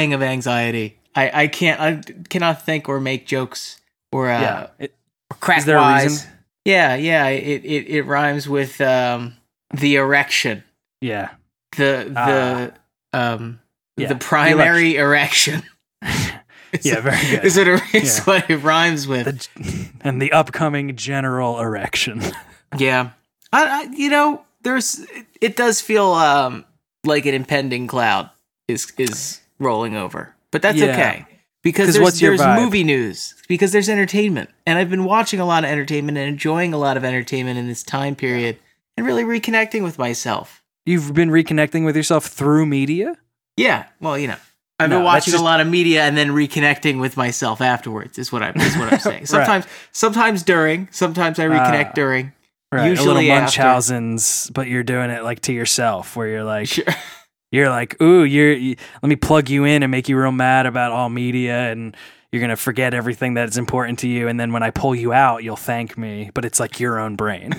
dying of anxiety. I, I can't I cannot think or make jokes or uh yeah. It, or crack is there a reason? Yeah, yeah. It, it it rhymes with um the erection. Yeah. The the um Yeah, the the primary erection. Is Yeah, very good. Is it a, is Yeah. what it rhymes with? The, and the upcoming general erection. Yeah. I, I you know, there's it does feel um like an impending cloud is is rolling over. But that's Yeah. okay. because there's, there's movie news. Because there's entertainment. And I've been watching a lot of entertainment and enjoying a lot of entertainment in this time period and really reconnecting with myself. You've been reconnecting with yourself through media? Yeah. Well, you know. I've No, been watching just- a lot of media and then reconnecting with myself afterwards is what I'm is what I'm saying. Sometimes sometimes during, sometimes I reconnect Ah. during. Right. Usually a little after. Munchausen's, but you're doing it like to yourself, where you're like, Sure. You're like, ooh, you're. You, let me plug you in and make you real mad about all media, and you're gonna forget everything that's important to you, and then when I pull you out, you'll thank me. But it's like your own brain.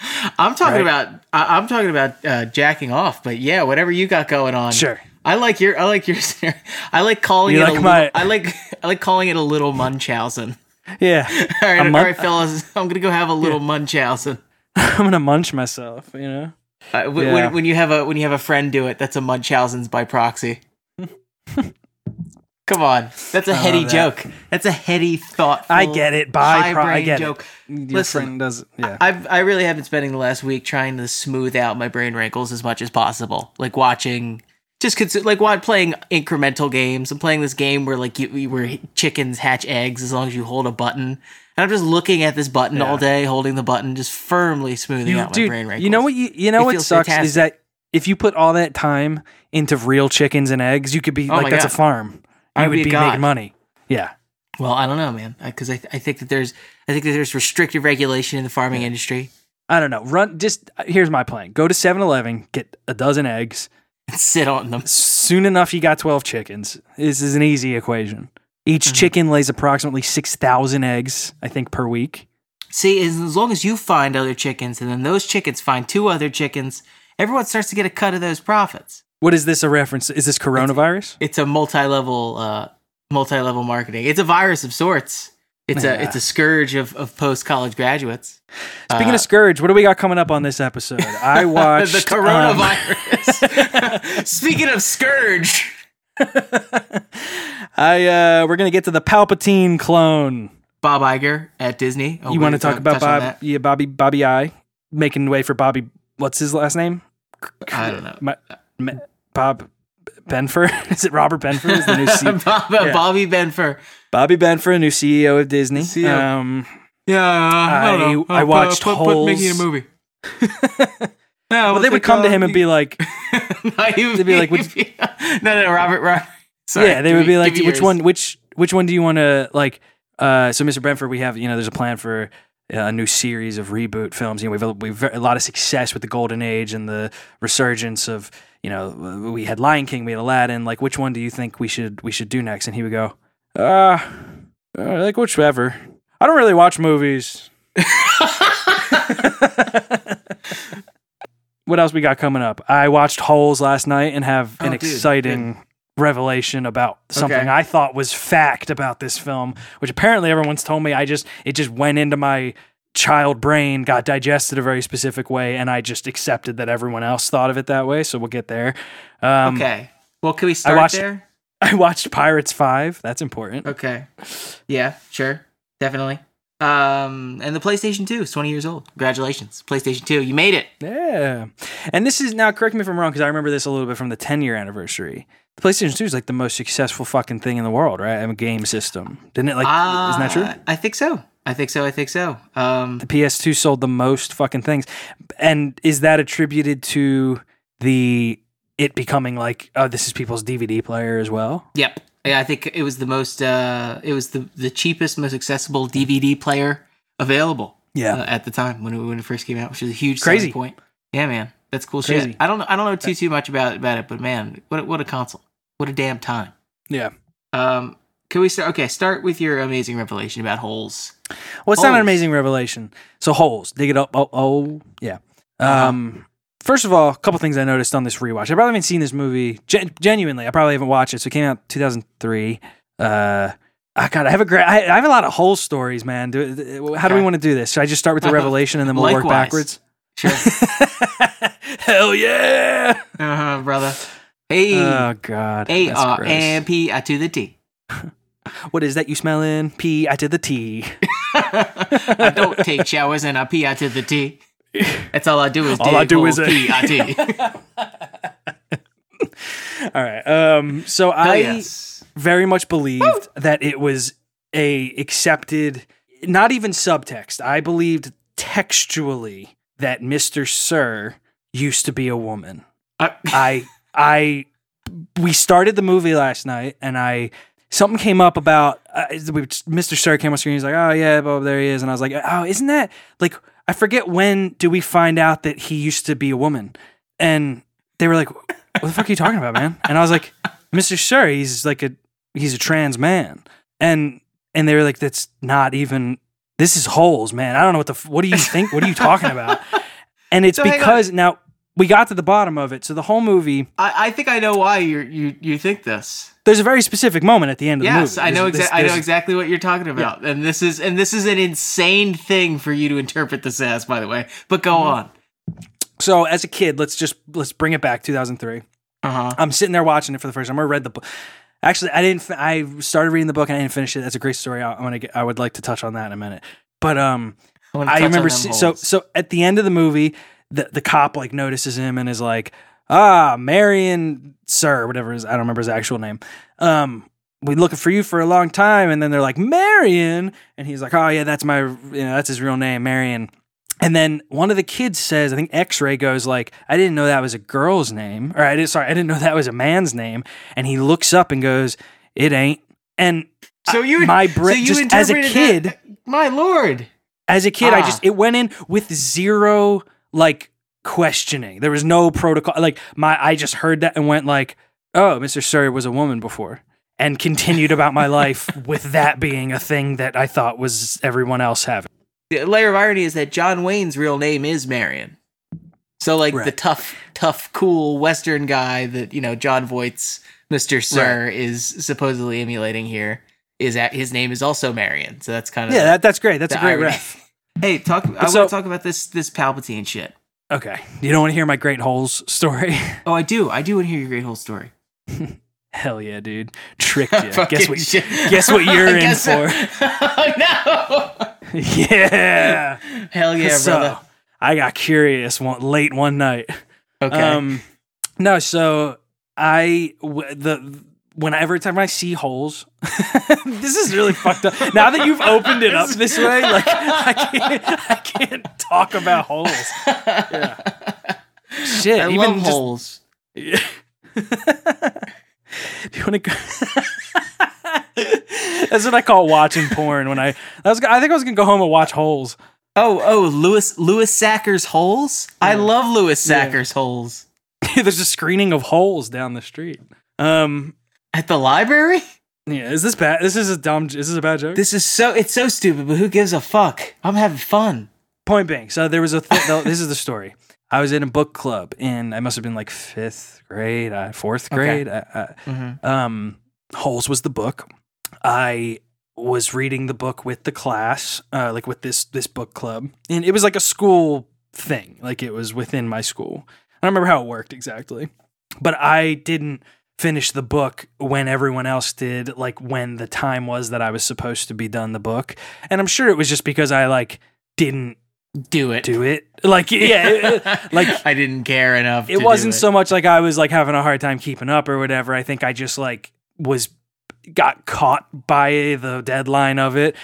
I'm talking Right? about I, I'm talking about uh, jacking off, but yeah, whatever you got going on. sure. I like your I like your I like calling You it like a my- little, I like I like calling it a little Munchausen. Yeah. All right, A all mun- right, fellas, I'm gonna go have a little Munchausen. I'm gonna munch myself. You know. Uh, w- Yeah. when, when you have a when you have a friend do it, that's a Munchausen's by proxy. Come on, that's a heady that. joke. That's a heady, thought. I get it. By high pro- I brain get joke. it. Your Listen, friend does. Yeah. I've I really have been spending the last week trying to smooth out my brain wrinkles as much as possible. Like watching, just cons- like what playing incremental games. I'm playing this game where like you where chickens hatch eggs as long as you hold a button. And I'm just looking at this button Yeah. all day, holding the button, just firmly smoothing You- out my brain wrinkles. You know what? You, you know It what sucks fantastic. is that if you put all that time into real chickens and eggs, you could be Oh like that's a farm. I You would be be making money. Yeah. Well, I don't know, man, because I, I think that there's I think that there's restrictive regulation in the farming industry. I don't know. Run. Just here's my plan. Go to 7-Eleven, get a dozen eggs. And sit on them. Soon enough, you got twelve chickens. This is an easy equation. Each Mhm. chicken lays approximately six thousand eggs, I think, per week. See, as, long as you find other chickens, and then those chickens find two other chickens, everyone starts to get a cut of those profits. What is this a reference? Is this coronavirus? It's a multi-level, uh, multi-level marketing. It's a virus of sorts. It's Yeah. a it's a scourge of, of post college graduates. Speaking Uh, of scourge, what do we got coming up on this episode? I watched the um, coronavirus. Speaking of scourge, I uh, we're gonna get to the Palpatine clone. Bob Iger at Disney. Oh, you want to talk about Bob? Yeah, Bobby Bobby I making way for Bobby. What's his last name? I don't know. Ma- Ma- Bob Benfer. is it Robert Benfer? Is the new C- Bob, Yeah. Bobby Benfer. Bobby Benfer, a new CEO of Disney. CEO. Um, Yeah, I, don't I- know. I watched put, put Mickey in a movie. Yeah, well, they would come to him and be like, They'd be like, which- no, no, no, Robert, Robert. Sorry, yeah, they would be like, which one, which which one do you want to like? Uh, so, Mr. Brentford, we have you know, there's a plan for uh, a new series of reboot films. You know, we've a, we've a lot of success with the golden age and the resurgence of you know, we had Lion King, we had Aladdin. Like, which one do you think we should we should do next? And he would go, uh, uh like whichever. I don't really watch movies. What else we got coming up? I watched Holes last night and have Oh, an dude, exciting revelation about something Okay. I thought was fact about this film, which apparently everyone's told me I just it just went into my child brain, got digested a very specific way, and I just accepted that everyone else thought of it that way. So we'll get there. Um, okay. Well, can we start watched- there? I watched Pirates Five. That's important. Okay. Yeah, sure. Definitely. Um, and the PlayStation 2 is 20 years old. Congratulations. PlayStation 2, you made it. Yeah. And this is now correct me if I'm wrong because I remember this a little bit from the 10 year anniversary. The PlayStation 2 is like the most successful fucking thing in the world, right? I mean, game system. Didn't it like isn't that true? Uh, I think so. I think so. I think so. Um, The PS2 sold the most fucking things. And is that attributed to the it becoming like oh this is people's DVD player as well? Yep. Yeah, I think it was the most. Uh, it was the the cheapest, most accessible DVD player available. Yeah. uh, at the time when it, when it first came out, which is a huge Crazy. point. Yeah, man, that's cool Crazy. shit. I don't know. I don't know too too much about about it, but man, what a- what a console! What a damn time. Yeah. Um, can we start? Okay, start with your amazing revelation about holes. Well, it's not an amazing revelation. So holes, dig it up. Oh, oh yeah. Uh-huh. Um, first of all, a couple things I noticed on this rewatch. I probably haven't seen this movie gen- genuinely. I probably haven't watched it. So it came out 2003. Uh, I got. I have a great. I, I have a lot of whole stories, man. Do, how do we want to do this? Should I just start with the revelation and then we'll work backwards? Sure. Hell yeah! uh huh, brother. Hey. Oh god. A R gross. M P I to the T. What is that you smelling? P. I did the T. I don't take showers and I pee out to the T. That's all I do is All I do is pee I T. All right. Um. So I yes. very much believed that it was a accepted, not even subtext. I believed textually that Mister Sir used to be a woman. Uh, I I we started the movie last night and I something came up about uh, Mr. Sir came on screen. He's like, "Oh yeah, Bob, there he is," and I was like, "Oh, isn't that like I forget when do we find out that he used to be a woman?" And they were like, "What the fuck are you talking about, man?" And I was like, "Mr. Sir, he's like a he's a trans man," and and they were like, "That's not even." This is holes, man. I don't know what the. What do you think? What are you talking about? And it's So because now we got to the bottom of it. So the whole movie, I, I think I know why you you you think this. there's a very specific moment at the end of Yes, the movie. Yes, I know exactly. I know exactly what you're talking about, and this is and this is an insane thing for you to interpret this as, by the way. But go Mm-hmm. on. So as a kid, let's just let's bring it back 2003. Uh huh. I'm sitting there watching it for the first time. I read the book. Actually, I didn't. I started reading the book and I didn't finish it. That's a great story. I, gonna. Get, I would like to touch on that in a minute. But um, I remember. So so at the end of the movie, the the cop like notices him and is like, "Ah, Marion, sir, whatever his I don't remember his actual name. Um, we looking for you for a long time." And then they're like, "Marion," and he's like, "Oh yeah, that's my, you know, that's his real name, Marion." And then one of the kids says, I think X-Ray goes like, I didn't know that was a girl's name, or I did sorry, I didn't know that was a man's name. And he looks up and goes, It ain't. And so you my so brain you just as a kid, that- my lord. as a kid, I Ah. just it went in with zero like questioning. There was no protocol. Like my I just heard that and went like, Oh, Mr. Sir was a woman before. And continued about my life with that being a thing that I thought was everyone else having. The layer of irony is that John Wayne's real name is Marion. So like the tough, tough, cool Western guy that you know Jon Voight's Mister Sir is supposedly emulating here is at his name is also Marion. So that's kind of Yeah, that, that's great. That's a great irony. ref. Hey, talk. I So- want to talk about this this Palpatine shit. Okay. You don't want to hear my great holes story? Oh, I do. I do want to hear your great whole story. Hell yeah, dude. Tricked you. guess what shit. guess what you're in so. for. oh, yeah. Hell yeah, so, brother. I got curious one late one night. Okay. Um no, so I w- the whenever time I see holes, this is really fucked up. Now that you've opened it up this way, like I can't, I can't talk about holes. Yeah. Shit, I even love just- holes. Yeah. Do you want to go? That's what I call watching porn. When I, I was, I think I was gonna go home and watch holes. Oh, oh, Louis Louis Sachar's holes. I love Louis Yeah. Sachar's holes There's a screening of holes down the street. Um, at the library. yeah, is this bad? This is a dumb. This is a bad joke. This is so it's so stupid, but who gives a fuck? I'm having fun. Point being, so there was a. Th- this is the story. I was in a book club and I must have been like fifth grade, uh, fourth Okay. grade. Uh, uh, um, Holes was the book. I was reading the book with the class, uh, like with this this book club, and it was like a school thing. Like it was within my school. I don't remember how it worked exactly, but I didn't finish the book when everyone else did. Like when the time was that I was supposed to be done the book, and I'm sure it was just because I like didn't Do it. do it. Like yeah, it- it- like I didn't care enough. it wasn't so much like I was like having a hard time keeping up or whatever. I think I just like was got caught by the deadline of it.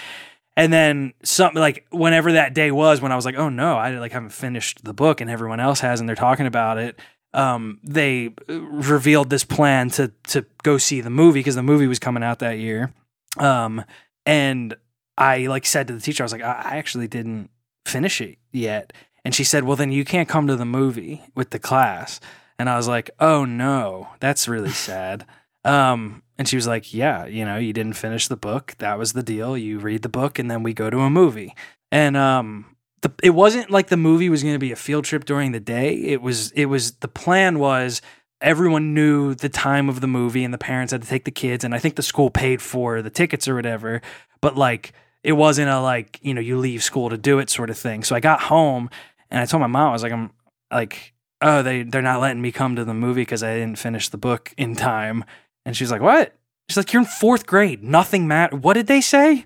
And then something like whenever that day was when I was like, oh no, I like haven't finished the book and everyone else has and they're talking about it. Um, they uh, revealed this plan to to go see the movie because the movie was coming out that year. Um, and I like said to the teacher, I was like, I, I actually didn't finish it yet. And she said, Well, then you can't come to the movie with the class. And I was like, Oh no, that's really sad. Um, and she was like, Yeah, you know, you didn't finish the book. That was the deal. You read the book and then we go to a movie. And um, the it wasn't like the movie was going to be a field trip during the day. It was it was the plan was everyone knew the time of the movie and the parents had to take the kids and I think the school paid for the tickets or whatever, but like it wasn't a like, you know, you leave school to do it sort of thing. So I got home and I told my mom I was like I'm like oh they they're not letting me come to the movie cuz I didn't finish the book in time. And she's like, "What?" She's like, "You're in 4th grade. Nothing matter. What did they say?"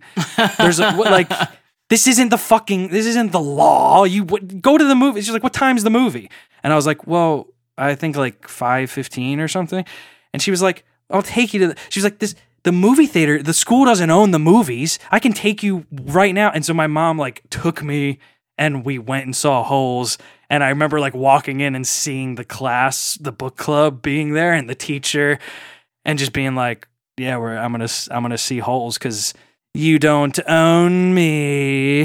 There's a, what, like this isn't the fucking this isn't the law. You would go to the movie. She's like, "What time's the movie?" And I was like, "Well, I think like 5:15 or something." And she was like, "I'll take you to the She was like, "This the movie theater, the school doesn't own the movies. I can take you right now." And so my mom like took me and we went and saw Holes. And I remember like walking in and seeing the class, the book club being there and the teacher and just being like, "Yeah, we're I'm to I'm to see Holes cuz you don't own me."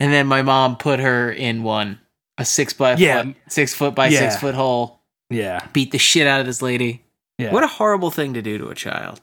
And then my mom put her in one, a six by Yeah. foot, six foot by Yeah. six foot hole. Yeah. Beat the shit out of this lady. Yeah. What a horrible thing to do to a child.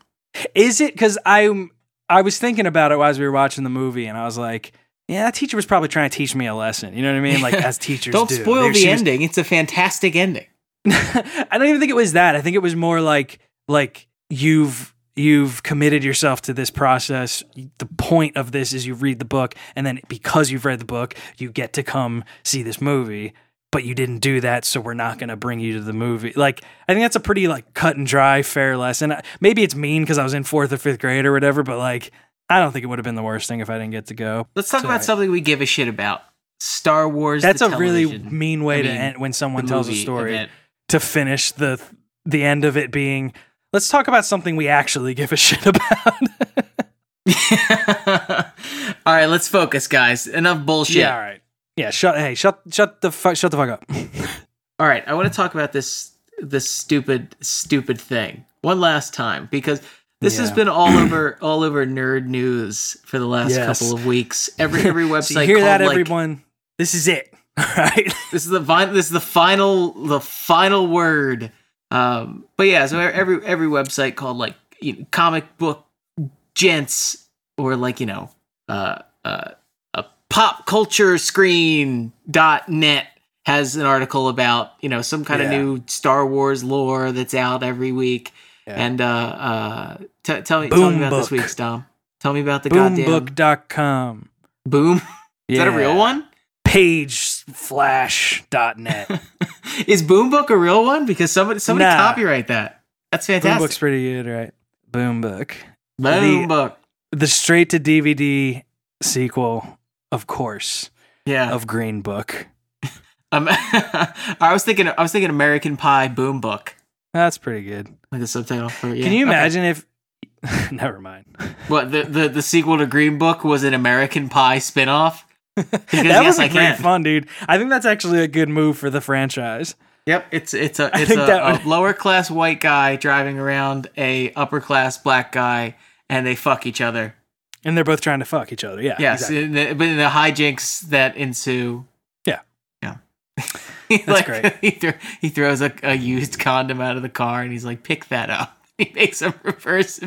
Is it because I I was thinking about it as we were watching the movie, and I was like, yeah, that teacher was probably trying to teach me a lesson. You know what I mean? Like as teachers Don't do. spoil the she was- ending. It's a fantastic ending. I don't even think it was that. I think it was more like like you've you've committed yourself to this process. The point of this is you read the book, and then because you've read the book, you get to come see this movie. But you didn't do that, so we're not going to bring you to the movie. Like, I think that's a pretty like cut and dry, fair lesson. Maybe it's mean because I was in fourth or fifth grade or whatever, but like, I don't think it would have been the worst thing if I didn't get to go. Let's talk So about something we give a shit about. Star Wars. That's a really mean way I to mean, end when someone tells a story. event. to finish the the end of it being let's talk about something we actually give a shit about. all right, let's focus, guys. Enough bullshit. Yeah, all right. Yeah, shut hey, shut shut the fuck shut the fuck up. All right, I want to talk about this this stupid stupid thing one last time because this has been all over all over nerd news for the last Yes. couple of weeks. Every every website so you hear that like, everyone? This is it. All right. this is the fin- this is the final the final word. Um, but yeah, so every every website called like you know, comic book gents or like you know uh, uh, a pop culture screen dot net has an article about you know some kind of new Star Wars lore that's out every week. Yeah. And uh, uh, t- tell me tell me Boom about this week's Dom. Tell me about the goddamn Boombook.com. boom. Is that a real one? Pageflash.net. Is Boombook a real one? Because somebody somebody Nah. copyright that. That's fantastic. Book's pretty good, right? Boom Book. Boom the- The straight to DVD sequel, of course, Yeah. of Green Book. Um, I was thinking I was thinking American Pie Boombook. That's pretty good. Like the subtitle for yeah. Can you Okay. imagine if Never mind. What the, the the sequel to Green Book was an American Pie spinoff? That yes, would I great fun, dude. I think that's actually a good move for the franchise. Yep, it's it's a it's a, a lower class white guy driving around a upper class black guy, and they fuck each other. And they're both trying to fuck each other. Yeah. Yes, exactly. in the, but in the hijinks that ensue. Yeah. Yeah. That's great. He, thro- he throws a, a used condom out of the car and he's like, pick that up. He makes a reverse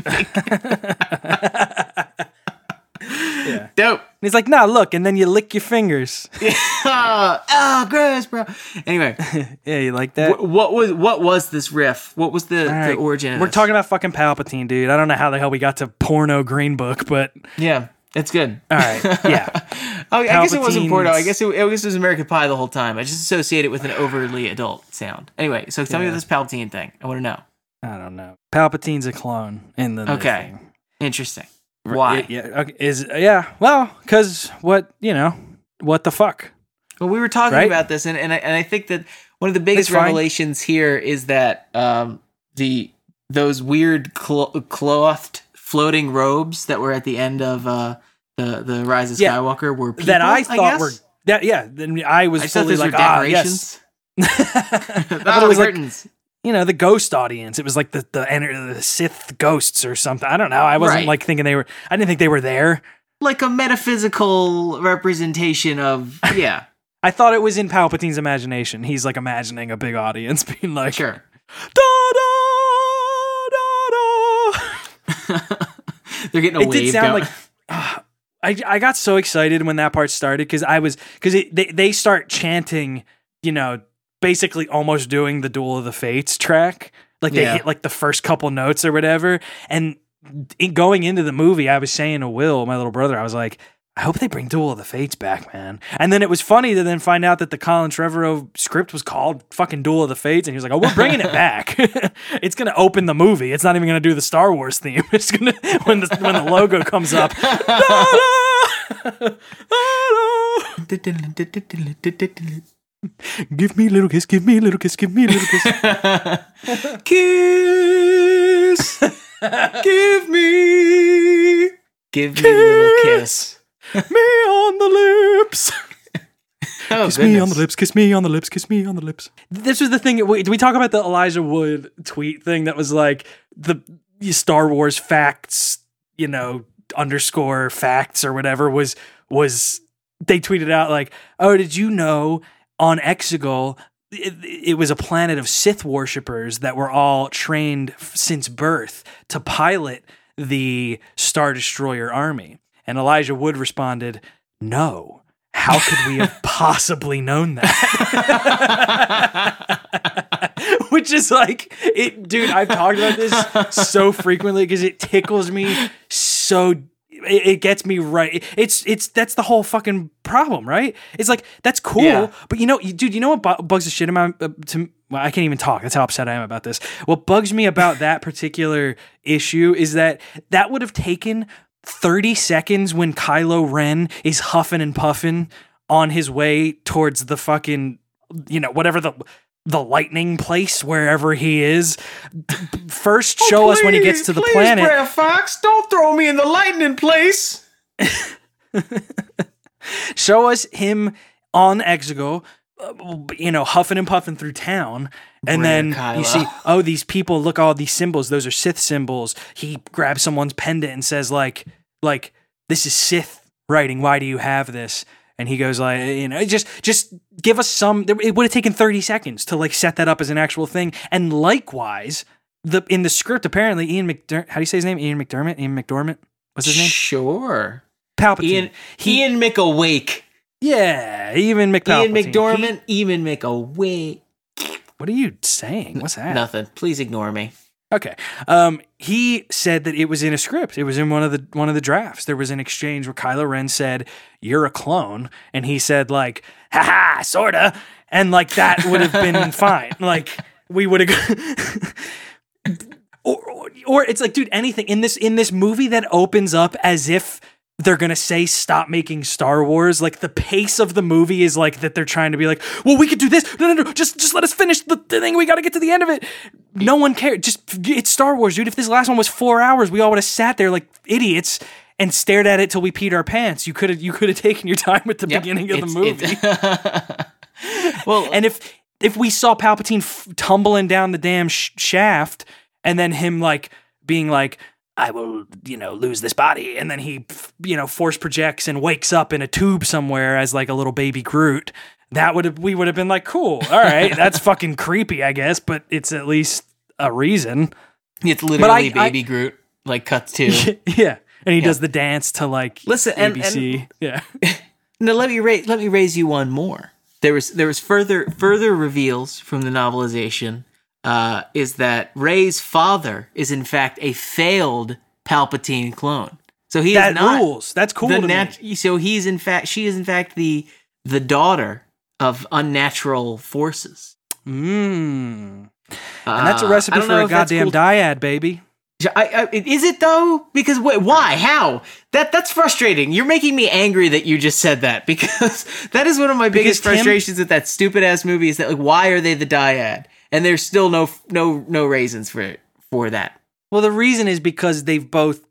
yeah. Dope. And he's like, nah, look, and then you lick your fingers. oh, oh, gross, bro. Anyway, yeah, you like that? wh- what was what was this riff? What was the, All the origin? We're talking about fucking Palpatine, dude. I don't know how the hell we got to porno Green Book, but Yeah, it's good. all right. Yeah. Oh, I guess it wasn't porno. I guess it, I guess it was American Pie the whole time. I just associate it with an overly adult sound. Anyway, so tell me Yeah. this Palpatine thing. I want to know. I don't know. Palpatine's a clone in the Okay. thing. Interesting. Why? Yeah. Okay. Is yeah. Well, because what you know, what the fuck? Well, we were talking Right? about this, and, and I, and I think that one of the biggest revelations here is that um, the those weird clo- clothed floating robes that were at the end of uh, the the Rise of Yeah. Skywalker were people, that I thought guess? were that yeah. Then I was I fully like were ah decorations. yes. I I it was like curtains. You know the ghost audience. It was like the the, the Sith ghosts or something. I don't know. I wasn't Right. like thinking they were. I didn't think they were there. like a metaphysical representation of yeah, I thought it was in Palpatine's imagination. He's like imagining a big audience being like, sure. da da da da. They're getting a It wave did sound going. like. Ah, I, I got so excited when that part started because I was because they they start chanting, you know, basically almost doing the Duel of the Fates track. Like they Yeah. hit like the first couple notes or whatever. And in going into the movie, I was saying to Will, my little brother, I was like, I hope they bring Duel of the Fates back, man. And then it was funny to then find out that the Colin Trevorrow script was called fucking Duel of the Fates, and he was like, "Oh, we're bringing it back. it's gonna open the movie. It's not even gonna do the Star Wars theme. It's gonna when the when the logo comes up." give me a little kiss. Give me a little kiss. Give me a little kiss. kiss. Give me. Give me a little kiss. me on the lips. Oh, Kiss me on the lips, kiss me on the lips, kiss me on the lips. This was the thing. Did we talk about the Elijah Wood tweet thing that was like the Star Wars facts, you know, underscore facts or whatever was was they tweeted out like, "Oh, did you know on Exegol it, it was a planet of Sith worshippers that were all trained since birth to pilot the Star Destroyer army?" And Elijah Wood responded, "No." How could we have possibly known that? Which is like it, dude. I've talked about this so frequently because it tickles me so. It, it gets me right. It's it's that's the whole fucking problem, right? It's like that's cool, Yeah. but you know, you, dude, you know what bu- bugs the shit about uh, to well, I can't even talk. That's how upset I am about this. What bugs me about that particular issue is that that would have taken 30 seconds when Kylo Ren is huffing and puffing on his way towards the fucking, you know, whatever the the lightning place wherever he is. First, show us when he gets to the planet. Brad Fox, don't throw me in the lightning place. show us him on Exegol, uh, you know, huffing and puffing through town. And then you see, oh, these people, look, all these symbols, those are Sith symbols. He grabs someone's pendant and says, like, like, this is Sith writing. Why do you have this? And he goes like, you know, just just give us some. It would have taken thirty seconds to like set that up as an actual thing. And likewise, the in the script, apparently Ian McDermott. How do you say his name? Ian McDermott. Ian McDormand. What's his name? Sure. Palpatine. Ian, He- Ian McAwake. Yeah, even McPalpatine. Ian McDormand. Ian McAwake. What are you saying? What's that? Nothing. Please ignore me. Okay. Um, he said that it was in a script. It was in one of the one of the drafts. There was an exchange where Kylo Ren said, "You're a clone," and he said like, "Ha ha, sorta," and like that would have been fine. Like we would have. or, or or it's like, dude, anything in this in this movie that opens up as if they're gonna say stop making Star Wars. Like the pace of the movie is like that they're trying to be like, well, we could do this. No, no, no. Just just let us finish the, thing. We got to get to the end of it. No one cared. Just it's Star Wars, dude. If this last one was four hours, we all would have sat there like idiots and stared at it till we peed our pants. You could have you could have taken your time at the Yep, beginning of the movie. well, And if if we saw Palpatine f- tumbling down the damn sh- shaft, and then him like being like, "I will, you know, lose this body," and then he, you know, force projects and wakes up in a tube somewhere as like a little baby Groot. That would have we would have been like, "Cool, all right, that's fucking creepy, I guess," but it's at least a reason. it's literally I- Baby Groot. Like cuts to. yeah, and he does the dance to like Listen, and- ABC. yeah, Now let me raise let me raise you one more. There was there was further further reveals from the novelization. Uh, is that Rey's father is in fact a failed Palpatine clone? So he that is not rules. That's cool. the to me. nat- So he's in fact she is in fact the the daughter of unnatural forces. Mm. And that's a Uh, recipe for a goddamn cool- dyad, baby. I, I, is it though? Because wait, why? How? That that's frustrating. You're making me angry that you just said that because that is one of my biggest Tim- frustrations with that stupid ass movie. Is that like why are they the dyad? And there's still no no no reasons for for that. Well, the reason is because they've both.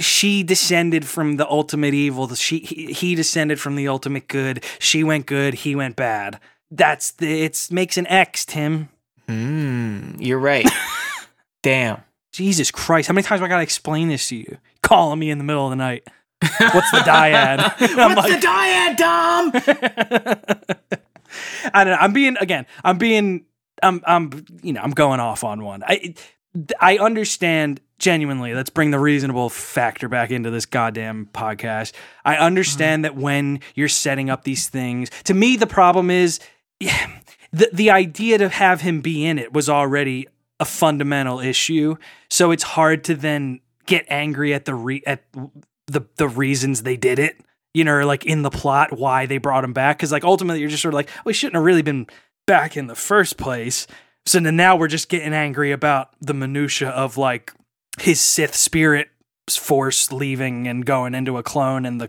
She descended from the ultimate evil. She he, he descended from the ultimate good. She went good. He went bad. That's the. It's makes an X, Tim. Hmm. You're right. Damn. Jesus Christ! How many times do I gotta explain this to you? Calling me in the middle of the night. What's the dyad? What's like- the dyad, Dom? I don't know. I'm being again. I'm being. I'm. I'm. You know. I'm going off on one. I. I understand genuinely, let's bring the reasonable factor back into this goddamn podcast. I understand mm-hmm. that when you're setting up these things, to me, the problem is yeah, the the idea to have him be in it was already a fundamental issue. So it's hard to then get angry at the re- at the the reasons they did it. You know, or like in the plot why they brought him back because like ultimately you're just sort of like, we he shouldn't have really been back in the first place. So now we're just getting angry about the minutia of like his Sith spirit force leaving and going into a clone and the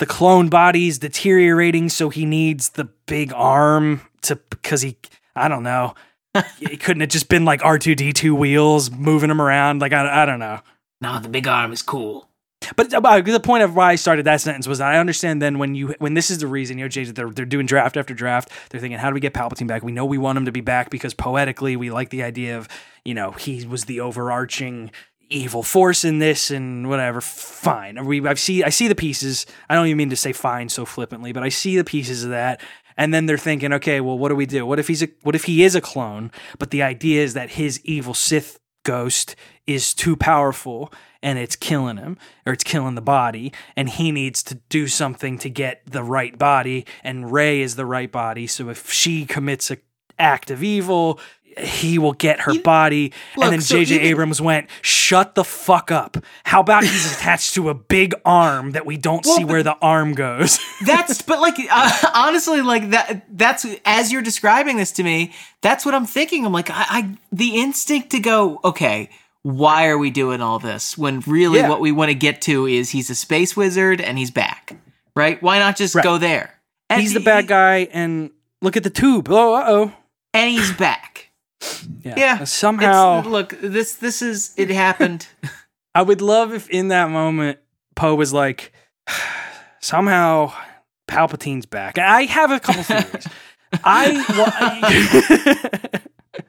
the clone body's deteriorating so he needs the big arm to because he I don't know. it couldn't have just been like R2D2 wheels moving him around like I, I don't know. No, the big arm is cool. But uh, the point of why I started that sentence was I understand then when you when this is the reason you know Jay they're they're doing draft after draft they're thinking how do we get Palpatine back? We know we want him to be back because poetically we like the idea of you know he was the overarching evil force in this and whatever. Fine. We I see I see the pieces. I don't even mean to say fine so flippantly but I see the pieces of that. And then they're thinking okay well what do we do? What if he's a what if he is a clone? But the idea is that his evil Sith ghost is too powerful and it's killing him or it's killing the body and he needs to do something to get the right body and Rey is the right body so if she commits a act of evil he will get her You- body Look, and then so JJ even- Abrams went shut the fuck up how about he's attached to a big arm that we don't Well, see where the arm goes That's but like uh, honestly, like that. That's as you're describing this to me. That's what I'm thinking. I'm like, I, I the instinct to go, okay, why are we doing all this when really Yeah. what we want to get to is he's a space wizard and he's back, right? Why not just Right. go there? And he's the he- bad guy and look at the tube oh uh-oh and he's back. yeah, Yeah, somehow It's- look, this this is it happened. I would love if in that moment Poe was like, somehow Palpatine's back. I have a couple theories. I,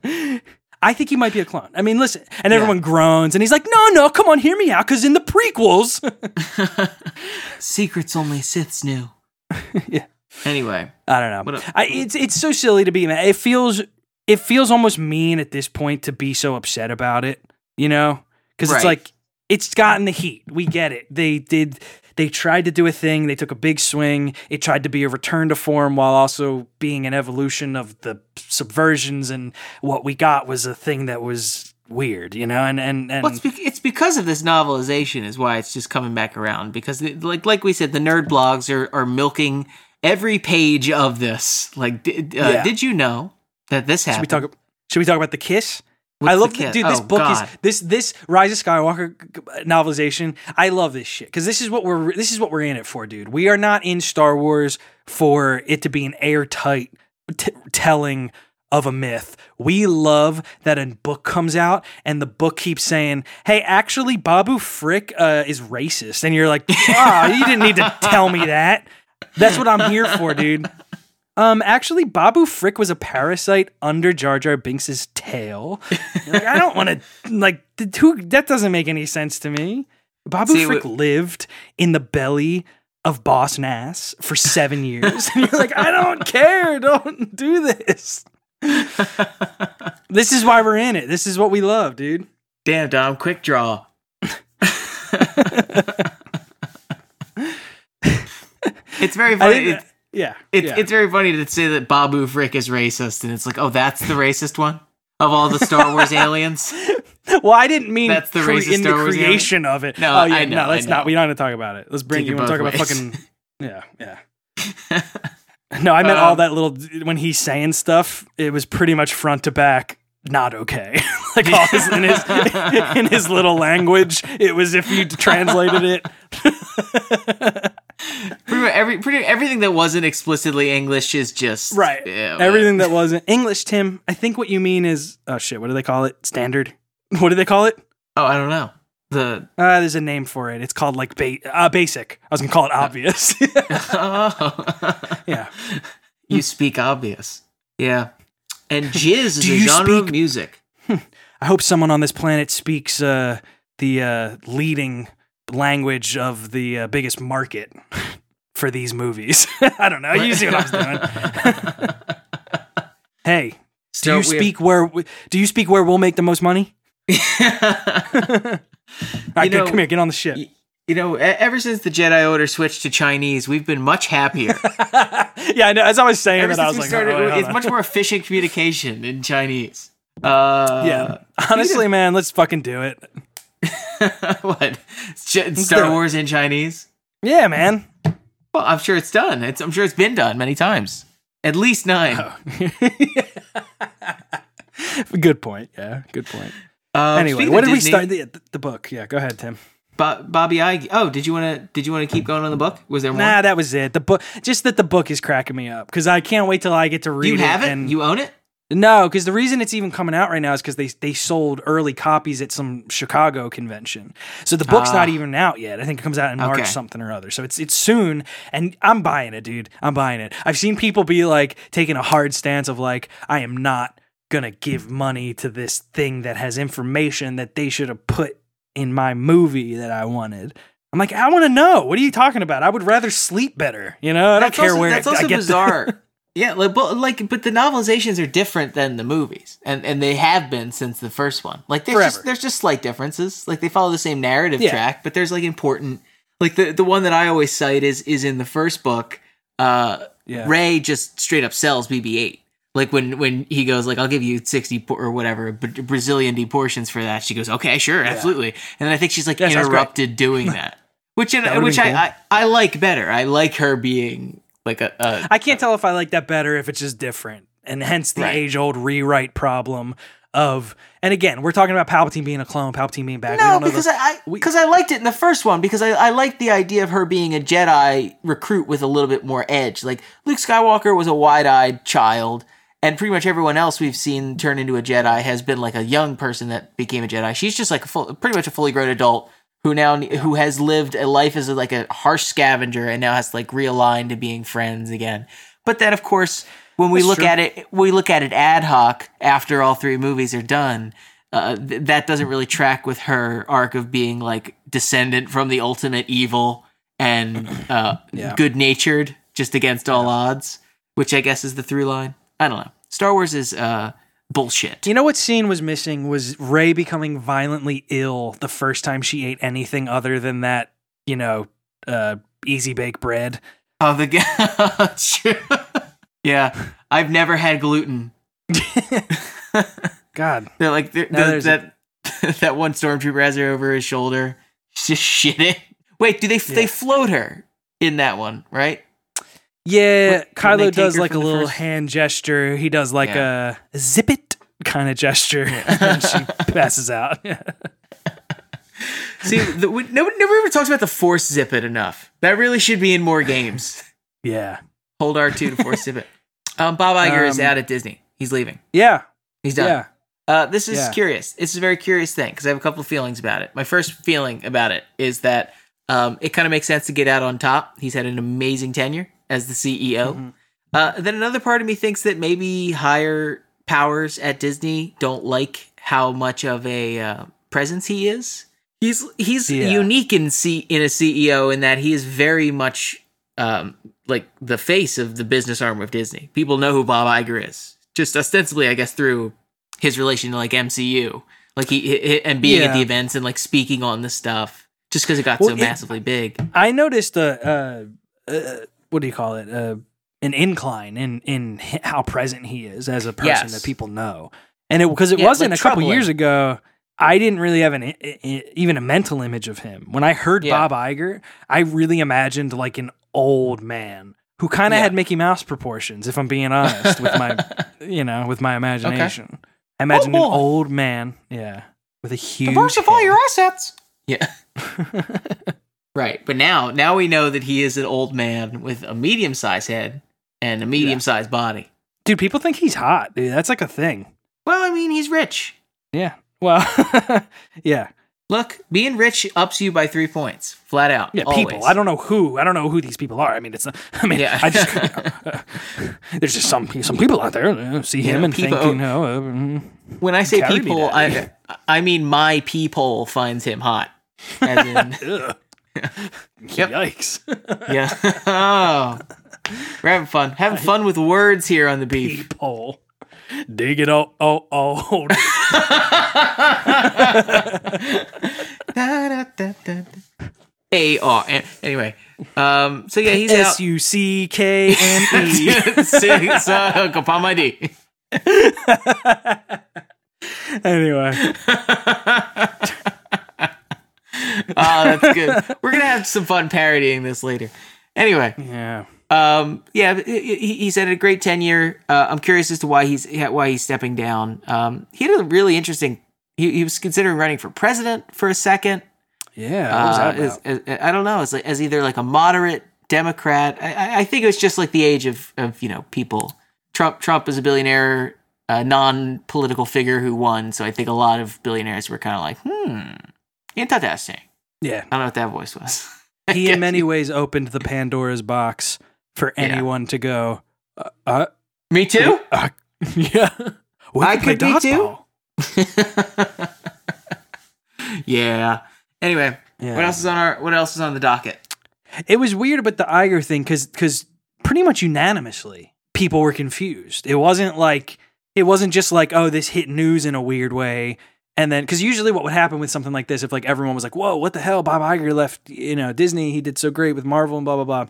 wa- I think he might be a clone. I mean, listen, and everyone groans, and he's like, "No, no, come on, hear me out, because in the prequels, Secrets only Siths knew. Yeah. Anyway, I don't know. I, it's it's so silly to be mad. It feels it feels almost mean at this point to be so upset about it. You know, because it's like it's gotten the heat. We get it. They did. They tried to do a thing. They took a big swing. It tried to be a return to form while also being an evolution of the subversions. And what we got was a thing that was weird. You know, and and and Well, it's, be- it's because of this novelization is why it's just coming back around. Because it- like like we said, the nerd blogs are are milking every page of this. Like, did, uh, Yeah. did you know that this should we happened? talk? Should we talk about the kiss? What's I the love, kid? dude. This Oh, book God. is this this Rise of Skywalker novelization. I love this shit because this is what we're this is what we're in it for, dude. We are not in Star Wars for it to be an airtight t- telling of a myth. We love that a book comes out and the book keeps saying, "Hey, actually, Babu Frick uh, is racist," and you're like, "Ah, you didn't need to tell me that." That's what I'm here for, dude. Um, actually, Babu Frick was a parasite under Jar Jar Binks's tail. Like, I don't want to like who. That doesn't make any sense to me. Babu See, Frick wh- lived in the belly of Boss Nass for seven years, and you're like, I don't care. Don't do this. this is why we're in it. This is what we love, dude. Damn, Dom, quick draw. it's very funny. Yeah, it's, yeah. it's very funny to say that Babu Frick is racist, and it's like, oh, that's the racist one of all the Star Wars aliens. well, I didn't mean That's the cre- racist in the Wars alien. creation of it. No, oh, yeah, I know, no, let's not. We don't want to talk about it. Let's bring. Take You want to talk about fucking. Yeah, yeah. No, I meant all Um, that little when he's saying stuff. It was pretty much front to back. Not okay. like his, in his in his little language, it was if you translated it. pretty much every pretty everything that wasn't explicitly English is just Right. Yeah, Everything that wasn't English, Tim. I think what you mean is oh shit. What do they call it? Standard. What do they call it? Oh, I don't know. The Uh, there's a name for it. It's called like ba- uh, basic. I was gonna call it obvious. oh, yeah. you speak obvious. Yeah, and jizz is a genre of music. I hope someone on this planet speaks uh, the uh, leading language of the uh, biggest market for these movies. I don't know. You see what I was doing? hey, do you we- speak where? Do you speak where we'll make the most money? right, You good. come here, get on the ship. y- You know, ever since the Jedi Order switched to Chinese, we've been much happier. yeah, I know. As I was saying Ever that, I was like, started, oh, wait, it's much more efficient communication in Chinese. Uh, yeah. Honestly, man, let's fucking do it. what? Star. Wars in Chinese? Yeah, man. Well, I'm sure it's done. It's, I'm sure it's been done many times. At least nine. good point. Yeah, good point. Uh, anyway, what did we start the, the book? Yeah, go ahead, Tim. Bo- Bobby Ige. Oh, did you want to? Did you want to keep going on the book? Was there more? Nah, that was it. The book, just that the book is cracking me up because I can't wait till I get to read it. you have it. and- You own it. No, because the reason it's even coming out right now is because they they sold early copies at some Chicago convention. So the book's Ah. not even out yet. I think it comes out in March Okay. something or other. So it's it's soon, and I'm buying it, dude. I'm buying it. I've seen people be like taking a hard stance of like, I am not gonna give money to this thing that has information that they should have put in my movie that I wanted. I'm like, I want to know. What are you talking about? I would rather sleep better. You know, I don't care also, where That's I also get the- bizarre. yeah, like, but like, but the novelizations are different than the movies, and and they have been since the first one. Like, there's Forever. just there's just slight differences. Like, they follow the same narrative Yeah. track, but there's like important. Like the the one that I always cite is is in the first book. Uh, yeah. Rey just straight up sells BB-8. Like when when he goes like I'll give you sixty por- or whatever B- Brazilian D portions for that. She goes okay sure absolutely. And then I think she's like interrupted doing that, which That which I, I I like better. I like her being like a, a I can't tell if I like that better if it's just different, and hence the Right. age old rewrite problem of. And again, we're talking about Palpatine being a clone, Palpatine being bad. No, don't know because the, I we- because I, liked it in the first one because I, I liked the idea of her being a Jedi recruit with a little bit more edge. Like Luke Skywalker was a wide-eyed child, and pretty much everyone else we've seen turn into a Jedi has been like a young person that became a Jedi. She's just like a full, pretty much a fully grown adult who now who has lived a life as a, like a harsh scavenger and now has to like realign to being friends again. But then, of course, when we That's look true. at it, we look at it ad hoc after all three movies are done. Uh, th- that doesn't really track with her arc of being like descendant from the ultimate evil and uh, Yeah. good natured, just against all odds, which I guess is the through line. I don't know. Star Wars is uh, bullshit. you know what scene was missing was Rey becoming violently ill the first time she ate anything other than that, you know, uh, easy bake bread. Oh, the guy. Yeah, I've never had gluten. God, They're like they're, the- that that one stormtrooper has her over his shoulder. Just shit it. Wait, do they Yeah. they float her in that one? Right? Yeah. When Kylo does like a little first- hand gesture. He does like a zip it kind of gesture, and she passes out. See, the, we, nobody never ever talks about the force zip it enough. That really should be in more games. yeah, Hold R two to force zip it. Um, Bob Iger is Um, out at Disney. He's leaving. yeah, He's done. yeah. Uh, this is Yeah. curious. This is a very curious thing because I have a couple feelings about it. My first feeling about it is that um, it kind of makes sense to get out on top. He's had an amazing tenure as the CEO. Mhm. Uh, then another part of me thinks that maybe higher powers at Disney don't like how much of a uh, presence he is. He's he's Yeah. unique in C in a CEO in that he is very much um, like the face of the business arm of Disney. People know who Bob Iger is, just ostensibly, I guess, through his relation to like MCU, like he, he and being at the events and like speaking on the stuff, just because it got Well, so it- massively big. I noticed a uh, uh, what do you call it? Uh, an incline in in how present he is as a person Yes. that people know, and it because it Yeah, wasn't like a couple troubling. years ago. I didn't really have an i- i- even a mental image of him. When I heard Yeah. Bob Iger, I really imagined like an old man who kind of Yeah. had Mickey Mouse proportions. If I'm being honest with my, you know, with my imagination, I imagined an old man, yeah, with a huge. Diversify head. your assets. Yeah. right. But now, now we know that he is an old man with a medium sized head and a medium sized body. Dude, people think he's hot. Dude, that's like a thing. Well, I mean, he's rich. Yeah. Well, yeah. Look, being rich ups you by three points, flat out. Yeah, always. people. I don't know who. I don't know who these people are. I mean, it's not. I mean, Yeah. I just. there's just some some people out there uh, see him Yeah, and people- think, you know, uh, mm, When I say people, I. I mean my people finds him hot. As in. Yep. Yikes. yeah. oh. We're having fun. Having fun with words here on the beef. Peephole. Dig it oh oh oh. A R. Anyway, um, so yeah, he's S. U C K M E. so, upon my D. Anyway, that's good. We're gonna have some fun parodying this later. Anyway, yeah. um, yeah, he, he he said a great tenure. Uh, I'm curious as to why he's why he's stepping down. Um, he had a really interesting. He, he was considering running for president for a second. Yeah. Uh, as, as- I don't know, as, as either like a moderate Democrat. I- I, think it was just like the age of, of you know people. Trump Trump is a billionaire, a non-political figure who won. So I think a lot of billionaires were kind of like, hmm, interesting. yeah. I don't know what that voice was. He in many ways opened the Pandora's box for Yeah. anyone to go. Uh, uh, Me too. uh, yeah. We I could be too. yeah. Anyway, Yeah. what else is on our? What else is on the docket? It was weird about the Iger thing cuz because pretty much unanimously people were confused. It wasn't like it wasn't just like oh this hit news in a weird way, and then because usually what would happen with something like this if like everyone was like whoa what the hell Bob Iger left you know Disney he did so great with Marvel and blah blah blah,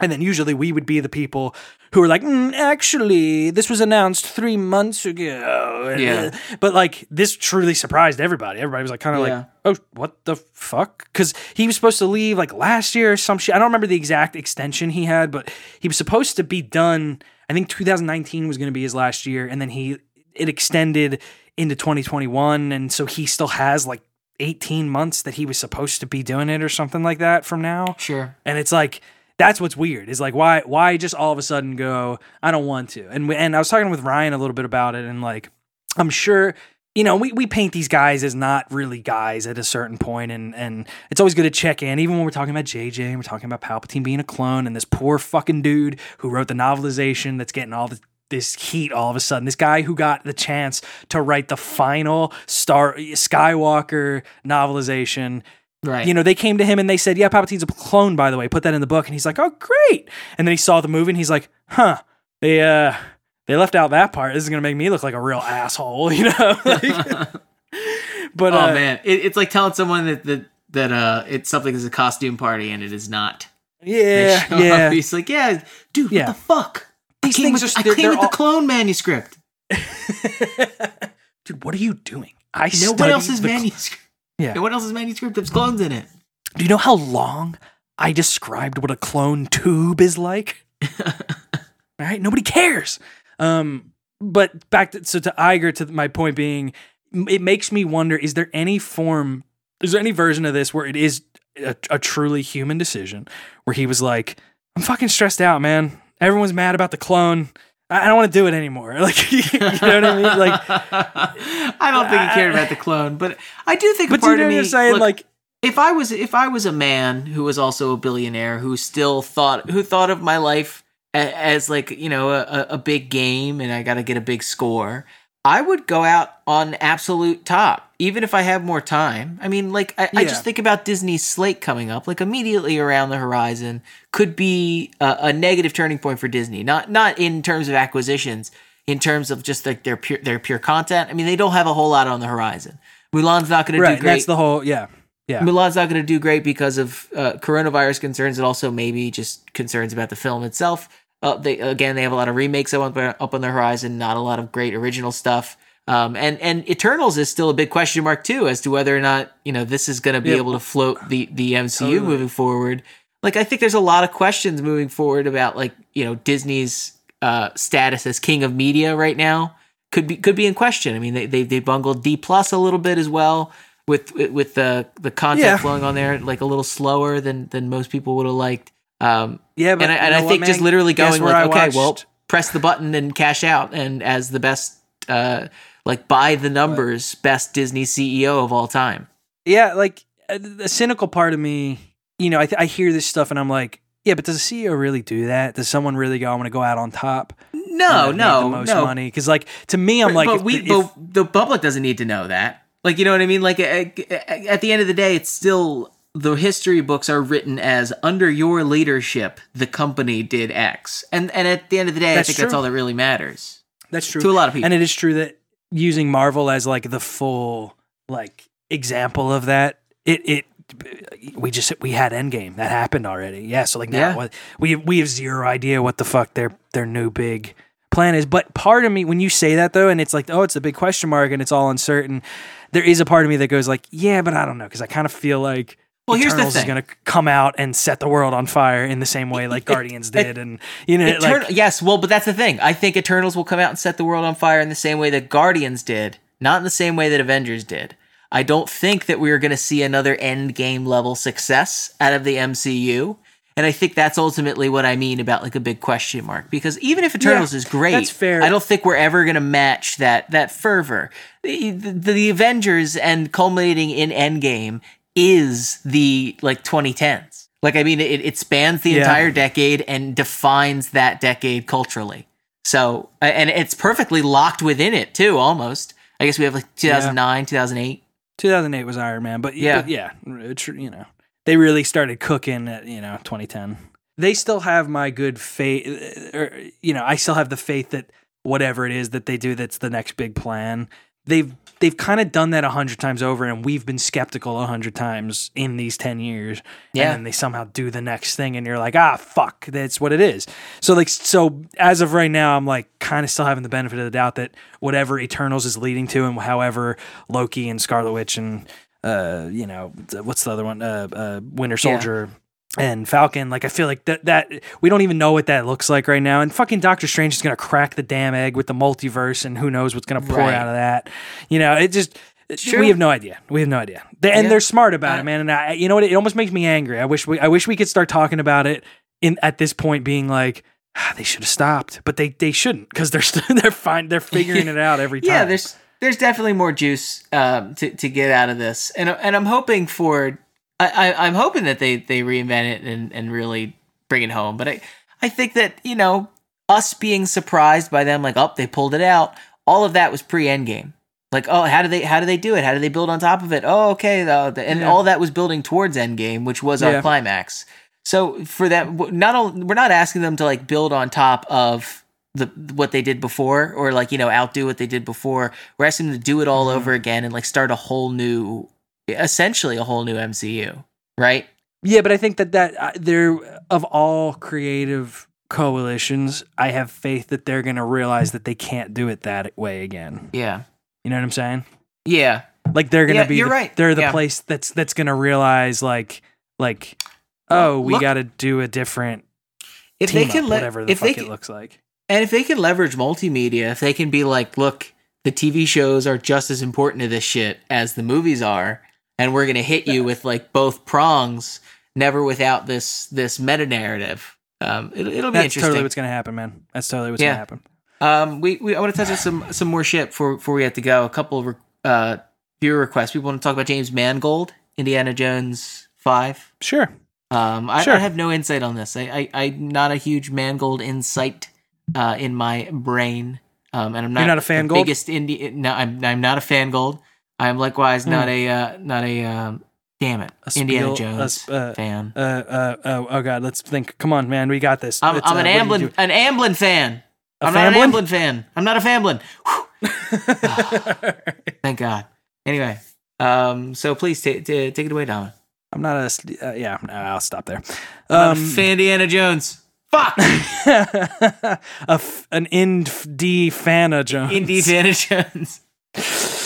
and then usually we would be the people who were like mm, actually this was announced three months ago Yeah. but like this truly surprised everybody everybody was like kind of Yeah. like oh, what the fuck? Because he was supposed to leave like last year or some shit. I don't remember the exact extension he had, but he was supposed to be done. I think 2019 was going to be his last year, and then he it extended into 2021, and so he still has like 18 months that he was supposed to be doing it or something like that from now. Sure. And it's like that's what's weird is like why why just all of a sudden go I don't want to. And we- and I was talking with Ryan a little bit about it, and like I'm sure you know, we, we paint these guys as not really guys at a certain point, and and it's always good to check in, even when we're talking about JJ and we're talking about Palpatine being a clone, and this poor fucking dude who wrote the novelization that's getting all the, this heat all of a sudden. This guy who got the chance to write the final Star Skywalker novelization. Right. You know, they came to him and they said, "Yeah, Palpatine's a clone, by the way. Put that in the book." And he's like, "Oh, great!" And then he saw the movie and he's like, "Huh? They uh." They left out that part. This is gonna make me look like a real asshole, you know. Like- but oh uh, man, it, it's like telling someone that that that uh, it's something is a costume party and it is not. Yeah, yeah. up, He's like, yeah, dude, Yeah. what the fuck? I These came things with, are- I they're- came with all- the clone manuscript. Dude, what are you doing? I No one else's manuscript. Yeah. No one else's manuscript has clones in it. Do you know how long I described what a clone tube is like? All right, nobody cares. Um, but back to so to Iger, to my point being, it makes me wonder: is there any form? Is there any version of this where it is a, a truly human decision, where he was like, "I'm fucking stressed out, man. Everyone's mad about the clone. I, don't want to do it anymore." Like, you know what I mean? Like, I don't think he cared about the clone, but I do think but part you know of me. Saying? look, like, if I was if I was a man who was also a billionaire who still thought who thought of my life a- as like you know a, a big game and I got to get a big score, I would go out on absolute top, even if I have more time. I mean, like I, I just think about Disney's slate coming up, like immediately around the horizon could be a, a negative turning point for Disney. Not not in terms of acquisitions, in terms of just like their pure their pure content. I mean, they don't have a whole lot on the horizon. Mulan's not going to do great. That's the whole. Yeah, yeah. Mulan's not going to do great because of uh, coronavirus concerns and also maybe just concerns about the film itself. Uh, they again, they have a lot of remakes up on, up on the horizon, not a lot of great original stuff. Um, and and Eternals is still a big question mark too as to whether or not you know this is going to be Yeah. able to float the the MCU Totally. moving forward. Like I think there's a lot of questions moving forward about like you know Disney's uh, status as king of media right now could be could be in question. I mean they they, they bungled D plus a little bit as well with with the the content Yeah. flowing on there like a little slower than than most people would have liked. Um, Yeah, but and I, you and know I what, think just man? literally going like, okay, well, press the button and cash out, and as the best, uh, like by the numbers, best Disney CEO of all time. yeah, like uh, the cynical part of me, you know, I, th- I hear this stuff and I'm like, yeah, but does a CEO really do that? Does someone really go, I want to go out on top? No, no, the most no. money? Because like to me, I'm like, but if- we, if- but the public doesn't need to know that. Like, you know what I mean? Like, at, the end of the day, it's still the history books are written as under your leadership, the company did X, and and at the end of the day, That's I think that's all that really matters that's true. to a lot of people. And it is true that using Marvel as like the full like example of that it it we just we had Endgame that happened already. Yeah, so like now Yeah. we we have zero idea what the fuck their their new big plan is. But part of me when you say that though, and it's like oh, it's a big question mark and it's all uncertain. There is a part of me that goes like yeah, but I don't know because I kind of feel like. Well, here's the Eternals is going to come out and set the world on fire in the same way like Guardians did, and you know, like yes, well, but that's the thing. I think Eternals will come out and set the world on fire in the same way that Guardians did, not in the same way that Avengers did. I don't think that we are going to see another end game level success out of the MCU. And I think that's ultimately what I mean about like a big question mark. Because even if Eternals Yeah, is great, that's fair. I don't think we're ever going to match that that fervor. The, the, the Avengers and culminating in Endgame is the like 2010s. Like I mean, it, it spans the Yeah. entire decade and defines that decade culturally. So and it's perfectly locked within it too. Almost. I guess we have like 2009, 2008. 2008 was Iron Man, but Yeah. yeah, yeah, you know, they really started cooking at you know 2010. They still have my good faith, or you know, I still have the faith that whatever it is that they do, that's the next big plan. They've they've kind of done that a hundred times over, and we've been skeptical a hundred times in these 10 years. Yeah. and then they somehow do the next thing, and you're like, ah, fuck, that's what it is. So like, so as of right now, I'm like kind of still having the benefit of the doubt that whatever Eternals is leading to, and however Loki and Scarlet Witch and uh, you know, what's the other one? Uh, uh, Winter Yeah. And Falcon. Like, I feel like that that we don't even know what that looks like right now. And fucking Doctor Strange is gonna crack the damn egg with the multiverse, and who knows what's gonna pour Right. out of that. You know, it just. True. We have no idea. We have no idea, they, and Yeah. they're smart about it, man. And I, you know what? It almost makes me angry. I wish we, I wish we could start talking about it in at this point, being like, ah, they should have stopped, but they, they shouldn't because they're st- they're fine. They're figuring it out every time. Yeah, there's there's definitely more juice um, to to get out of this, and and I'm hoping for I, I I'm hoping that they they reinvent it and and really bring it home. But I I think that you know us being surprised by them like oh they pulled it out, all of that was pre Endgame. Like oh how do they how do they do it? How do they build on top of it? Oh okay, the, and Yeah. all that was building towards Endgame, which was Yeah. our climax. So for that, not all, we're not asking them to like build on top of the what they did before, or like you know outdo what they did before. We're asking them to do it all Mhm. over again and like start a whole new, essentially a whole new MCU, right? Yeah, but I think that that uh, they're of all creative coalitions, I have faith that they're going to realize that they can't do it that way again. Yeah, You know what I'm saying? yeah, Like they're going to Yeah, be you're the, right. they're the Yeah. place that's that's going to realize like like oh, we got to do a different if team they can up, let, whatever the if fuck they it looks like. and if they can leverage multimedia, if they can be like, look, the TV shows are just as important to this shit as the movies are, and we're gonna hit you with like both prongs, never without this this meta narrative. Um, it, it'll be That's interesting. totally what's going to happen, man. That's totally what's Yeah. going to happen. Um, we, we I want to touch on some some more shit before before we have to go. A couple of uh viewer requests. People want to talk about James Mangold, Indiana Jones Five. Sure. Um, I, Sure. I have no insight on this. I, I I'm not a huge Mangold insight uh in my brain. Um, and I'm not, You're not a fan Gold? biggest indie. No, I'm I'm not a fan gold. I'm likewise not a uh, not a um, damn it. A Indiana spiel- a Jones sp- uh, fan. Uh, uh, uh, oh god, let's think. Come on, man, we got this. I'm, I'm uh, an Amblin an Amblin fan. A I'm not Famblin? an Amblin fan. I'm not a Famblin. Do? Thank God. Anyway, um, so please ta- ta- take it away, Dom. I'm not a Uh, yeah, I'll stop there. I'm a Um, fan Indiana Jones. Fuck. a f- an indie fana Jones. Indie Fanta Jones.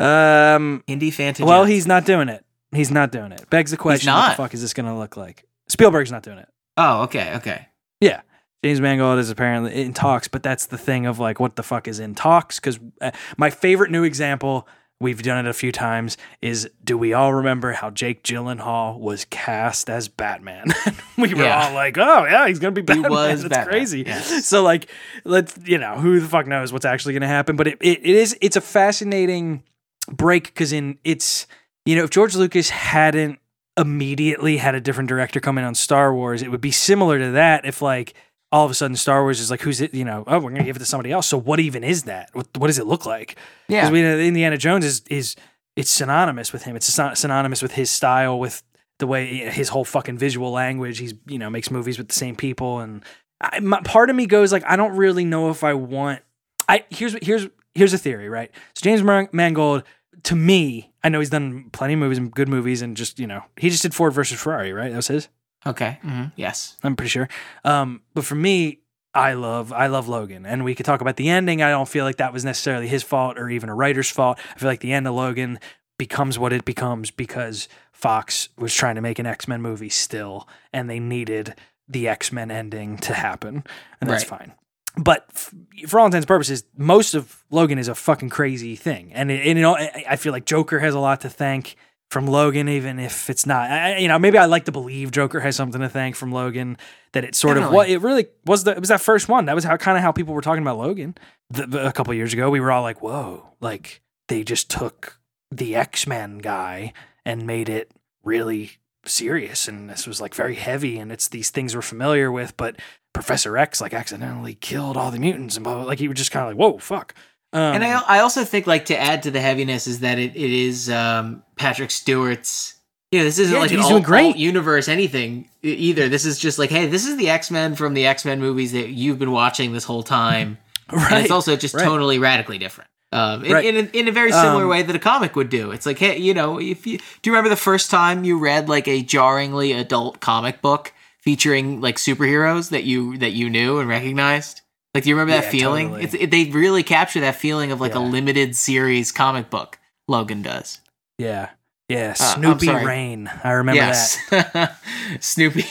Um. Indie Fantasy. Well, he's not doing it. He's not doing it. Begs the question: What not. the fuck is this going to look like? Spielberg's not doing it. Oh, okay, okay. Yeah. James Mangold is apparently in talks, but that's the thing of like, what the fuck is in talks? Because uh, my favorite new example, we've done it a few times, is do we all remember how Jake Gyllenhaal was cast as Batman? we were Yeah. all like, oh, yeah, he's going to be Batman. was That's Batman, crazy. yes. So, like, let's, you know, who the fuck knows what's actually going to happen? But it, it, it is, it's a fascinating break because in it's, you know, if George Lucas hadn't immediately had a different director come in on Star Wars, it would be similar to that if like all of a sudden Star Wars is like who's it, you know, oh, we're gonna give it to somebody else. So what even is that? What what does it look like? Yeah. Because we know Indiana Jones is is it's synonymous with him. It's synonymous with his style, with the way eh, his whole fucking visual language. He's you know makes movies with the same people, and I, my, part of me goes like I don't really know if I want. I here's here's here's a theory, right? So James Mangold to me, I know he's done plenty of movies and good movies, and just you know, he just did Ford versus Ferrari, right? That was his. Okay. hmm Yes. I'm pretty sure. Um, but for me, I love I love Logan, and we could talk about the ending. I don't feel like that was necessarily his fault or even a writer's fault. I feel like the end of Logan becomes what it becomes because Fox was trying to make an X Men movie still, and they needed the X Men ending to happen, and that's Right. fine. But f- for all intents and purposes, most of Logan is a fucking crazy thing, and it, and know, I feel like Joker has a lot to thank from Logan, even if it's not. I, you know, maybe I like to believe Joker has something to thank from Logan. That it sort of what it really was. The, it was that first one. That was how kind of how people were talking about Logan the, the- a couple years ago. We were all like, "Whoa!" Like they just took the X Men guy and made it really serious, and this was like very heavy, and it's these things we're familiar with, but Professor X like accidentally killed all the mutants, and blah, blah, blah. like he was just kind of like, "Whoa, fuck." Um, And I, I also think like to add to the heaviness is that it, it is um, Patrick Stewart's. Yeah, this isn't Yeah, like an alt, great. alt universe anything either. This is just like, hey, this is the X Men from the X Men movies that you've been watching this whole time, right. and it's also just right. tonally radically different. Um, in, Right. in, a, in a very similar Um, way that a comic would do. It's like, hey, you know, if you do you remember the first time you read like a jarringly adult comic book featuring like superheroes that you that you knew and recognized? Like, do you remember that Yeah, feeling? totally. It's it, they really capture that feeling of like a limited series comic book. Logan does. yeah, yeah. Uh, Snoopy sorry. Rain. I remember that. Snoopy.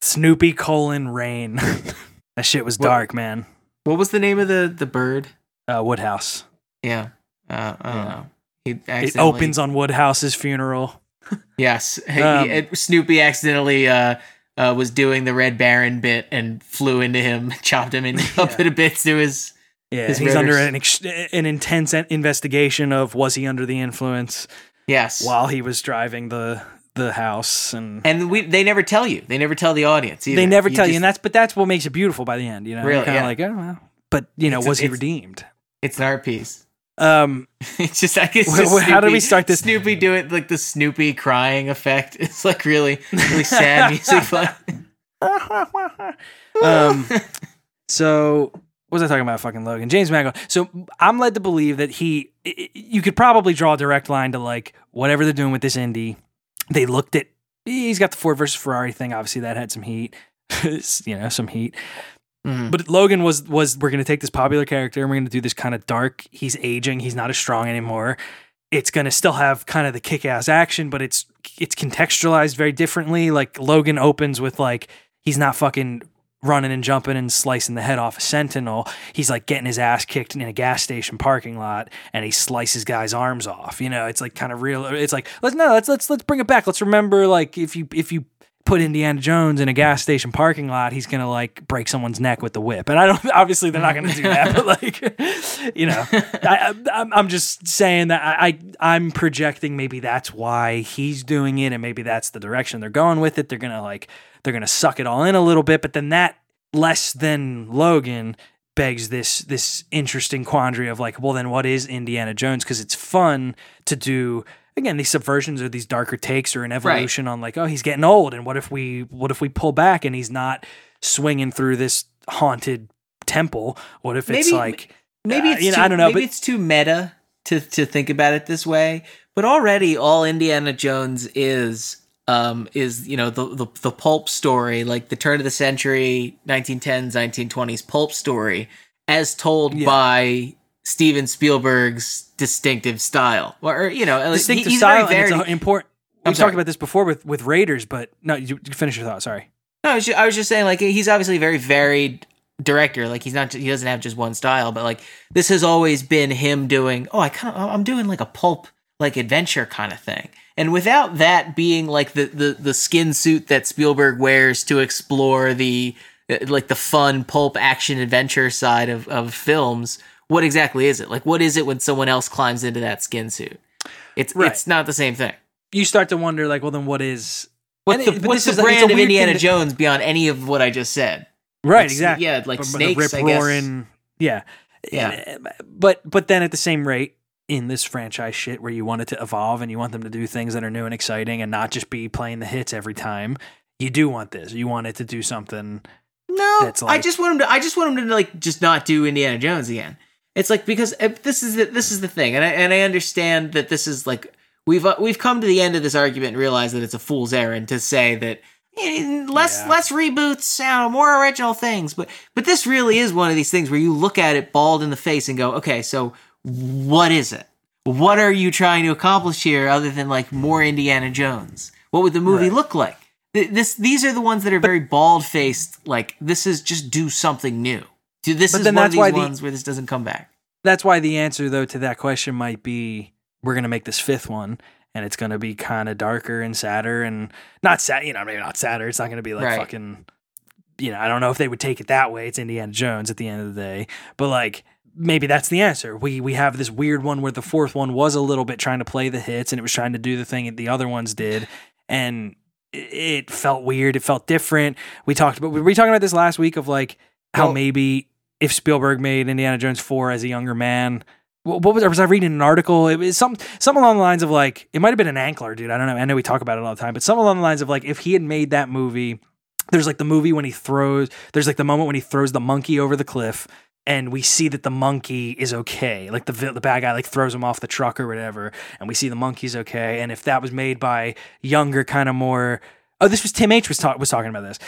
Snoopy colon Rain. that shit was What- dark, man. what was the name of the the bird? Uh, Woodhouse. Yeah, uh, I don't Yeah. know. He It opens on Woodhouse's funeral. Yes, He- Um, it- Snoopy accidentally uh, uh, was doing the Red Baron bit and flew into him, chopped him in, up Yeah. into bits to his. Yeah, His he's under an ex- an intense investigation of was he under the influence Yes, while he was driving the the house, and, and we they never tell you. They never tell the audience. Either. they never tell you, and that's but that's what makes it beautiful by the end. You know, Really, kind of yeah. like oh well, but you know, It's a- was he redeemed? it's an art piece. Um, It's just I guess. Wh- wh- how do we start this- Snoopy do it like the Snoopy crying effect. It's like really really sad music. But um, so what was I talking about? Fucking Logan, James Mangold. So I'm led to believe that he, i- i- you could probably draw a direct line to like whatever they're doing with this indie. They looked at he's got the Ford versus Ferrari thing. Obviously, that had some heat, you know, some heat. Mhm. But Logan was was we're gonna take this popular character and we're gonna do this kind of dark. He's aging. He's not as strong anymore. It's gonna still have kind of the kick ass action, but it's it's contextualized very differently. Like Logan opens with like he's not fucking running and jumping and slicing the head off a sentinel. He's like getting his ass kicked in a gas station parking lot and he slices guys' arms off. You know, it's like kind of real. It's like let's no, let's let's let's bring it back. Let's remember like if you if you put Indiana Jones in a gas station parking lot, he's gonna like break someone's neck with the whip. And I don't obviously they're not gonna do that, but like you know, I, I'm just saying that I, I I'm projecting maybe that's why he's doing it, and maybe that's the direction they're going with it. They're gonna like they're gonna suck it all in a little bit, but then that less than Logan begs this this interesting quandary of like, well, then what is Indiana Jones? Because it's fun to do again these subversions or these darker takes or an evolution on like, oh, he's getting old, and what if we what if we pull back and he's not swinging through this haunted temple? What if it's Maybe- like maybe uh, it's you know, too, I don't know, Maybe but it's too meta to to think about it this way. But already, all Indiana Jones is um is you know the the, the pulp story, like the turn of the century, 1910s, 1920s pulp story, as told Yeah. by Steven Spielberg's distinctive style, or you know, distinctive he- style very and it's important. Sorry. talked about this before with with Raiders, but no, you, you finish your thought. Sorry. No, I was, just, I was just saying, like he's obviously a very varied director. Like he's not, he doesn't have just one style, but like this has always been him doing. Oh, I kind of, I'm doing like a pulp, like adventure kind of thing. And without that being like the the the skin suit that Spielberg wears to explore the uh, like the fun pulp action adventure side of of films, what exactly is it? Like, what is it when someone else climbs into that skin suit? It's Right. it's not the same thing. You start to wonder, like, well, then what is What's And the, it- what's the is- brand of Indiana Jones beyond any of what I just said? right? Like, exactly. Yeah, like But- snakes. rip roaring. Yeah. Yeah. Uh, but but then at the same rate, in this franchise shit where you want it to evolve and you want them to do things that are new and exciting and not just be playing the hits every time, you do want this. You want it to do something. No, That's I just want him to. I just want him to like just not do Indiana Jones again. It's like because uh, this is the, this is the thing, and I and I understand that this is like we've uh, we've come to the end of this argument and realized that it's a fool's errand to say that eh, less Yeah. less reboots, you know, more original things. But but this really is one of these things where you look at it bald in the face and go, okay, so what is it? What are you trying to accomplish here, other than like more Indiana Jones? What would the movie Right. look like? This these are the ones that are very bald faced. Like this is just do something new. Dude, This But is then one of that's why these the- where this doesn't come back. That's why the answer though to that question might be we're gonna make this fifth one. And it's gonna be kind of darker and sadder, and not sad. You know, maybe not sadder. It's not gonna be like Right. fucking. You know, I don't know if they would take it that way. It's Indiana Jones at the end of the day, but like maybe that's the answer. We we have this weird one where the fourth one was a little bit trying to play the hits, and it was trying to do the thing that the other ones did, and it- it felt weird. It felt different. We talked about we were talking about this last week of like how Well- maybe if Spielberg made Indiana Jones four as a younger man. What was, was I reading an article? It was some some along the lines of like it might have been an Ankler dude. I don't know. I know we talk about it all the time, but some along the lines of like if he had made that movie, there's like the movie when he throws. There's like the moment when he throws the monkey over the cliff, and we see that the monkey is okay. Like the the bad guy like throws him off the truck or whatever, and we see the monkey's okay. And if that was made by younger, kind of more. Oh, this was Tim H was talk, was talking about this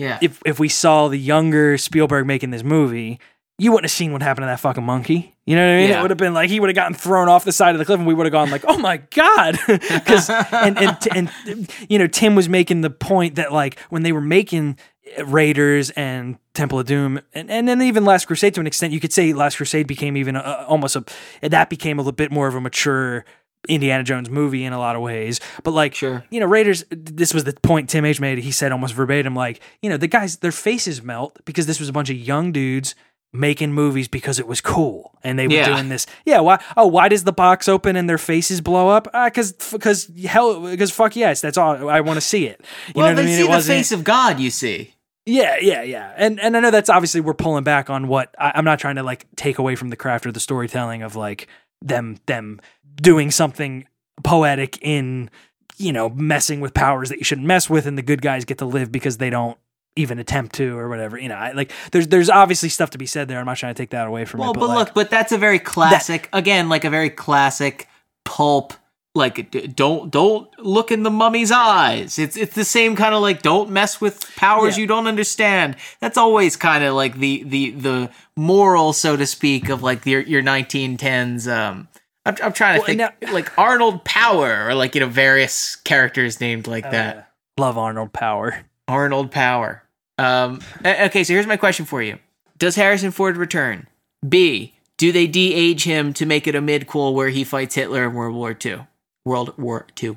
Yeah. if if we saw the younger Spielberg making this movie, you wouldn't have seen what happened to that fucking monkey. You know what I mean? Yeah. It would have been like he would have gotten thrown off the side of the cliff, and we would have gone like, "Oh my god!" Because and, and and you know Tim was making the point that like when they were making Raiders and Temple of Doom, and and then even Last Crusade to an extent, you could say Last Crusade became even a, almost a that became a little bit more of a mature Indiana Jones movie in a lot of ways. But like Sure. you know, Raiders, this was the point Tim H made. He said almost verbatim, like, you know, the guys, their faces melt because this was a bunch of young dudes making movies because it was cool. And they were Yeah. doing this. Yeah. Why? Oh, why does the box open and their faces blow up? Uh, cause, cause hell, because fuck yes, that's all. I want to see it. You well, know what I mean? see It the face of God. You see. yeah, yeah, yeah. And and I know that's obviously we're pulling back on what I, I'm not trying to like take away from the craft or the storytelling of like them them doing something poetic in you know messing with powers that you shouldn't mess with, and the good guys get to live because they don't even attempt to or whatever. You know, I, like there's there's obviously stuff to be said there. I'm not trying to take that away from Well, it. but, like, look, but that's a very classic. again, like a very classic pulp. Like don't don't look in the mummy's eyes. It's it's the same kind of like don't mess with powers Yeah. you don't understand. That's always kind of like the the the moral, so to speak, of like your your 1910s. Um, I'm I'm trying to Well, think like Arnold Power or like you know various characters named like that. uh, love Arnold Power. Arnold Power. Um, okay, so here's my question for you: Does Harrison Ford return? B. Do they de-age him to make it a midquel where he fights Hitler in World War II? World War II.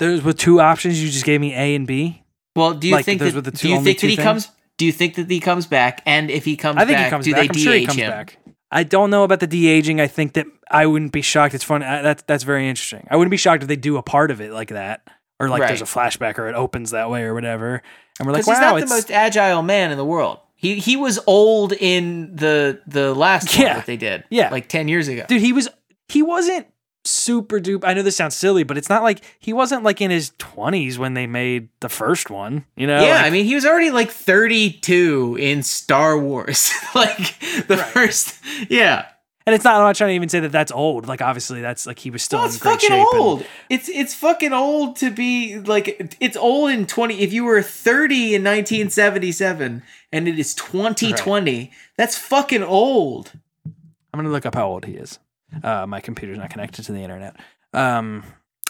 Those were two options. You just gave me A and B. Well, do you Like, think those that? were the do two- you think that he things? comes? Do you think that he comes back? And if he comes I think back, he comes do back. they I'm sure he de-age comes him? back. I don't know about the de aging. I think that I wouldn't be shocked. It's funny. I, uh, that's that's very interesting. I wouldn't be shocked if they do a part of it like that, or like there's a flashback, or it opens that way, or whatever. And we're like, Because he's wow, not the it's most agile man in the world. He he was old in the the last one Yeah. that they did. Yeah. like ten years ago. dude. He was he wasn't super duper. I know this sounds silly, but it's not like he wasn't like in his twenties when they made the first one. You know? Yeah, Like, I mean, he was already like 32 in Star Wars. like the Right. first, yeah. and it's not. I'm not trying to even say that that's old. Like obviously that's like he was still in it's great fucking shape. and- old. It's it's fucking old to be like it's old in 20 if you were 30 in 1977 and it is 2020, that's fucking old. I'm gonna look up how old he is. Uh, my computer's not connected to the internet. Um,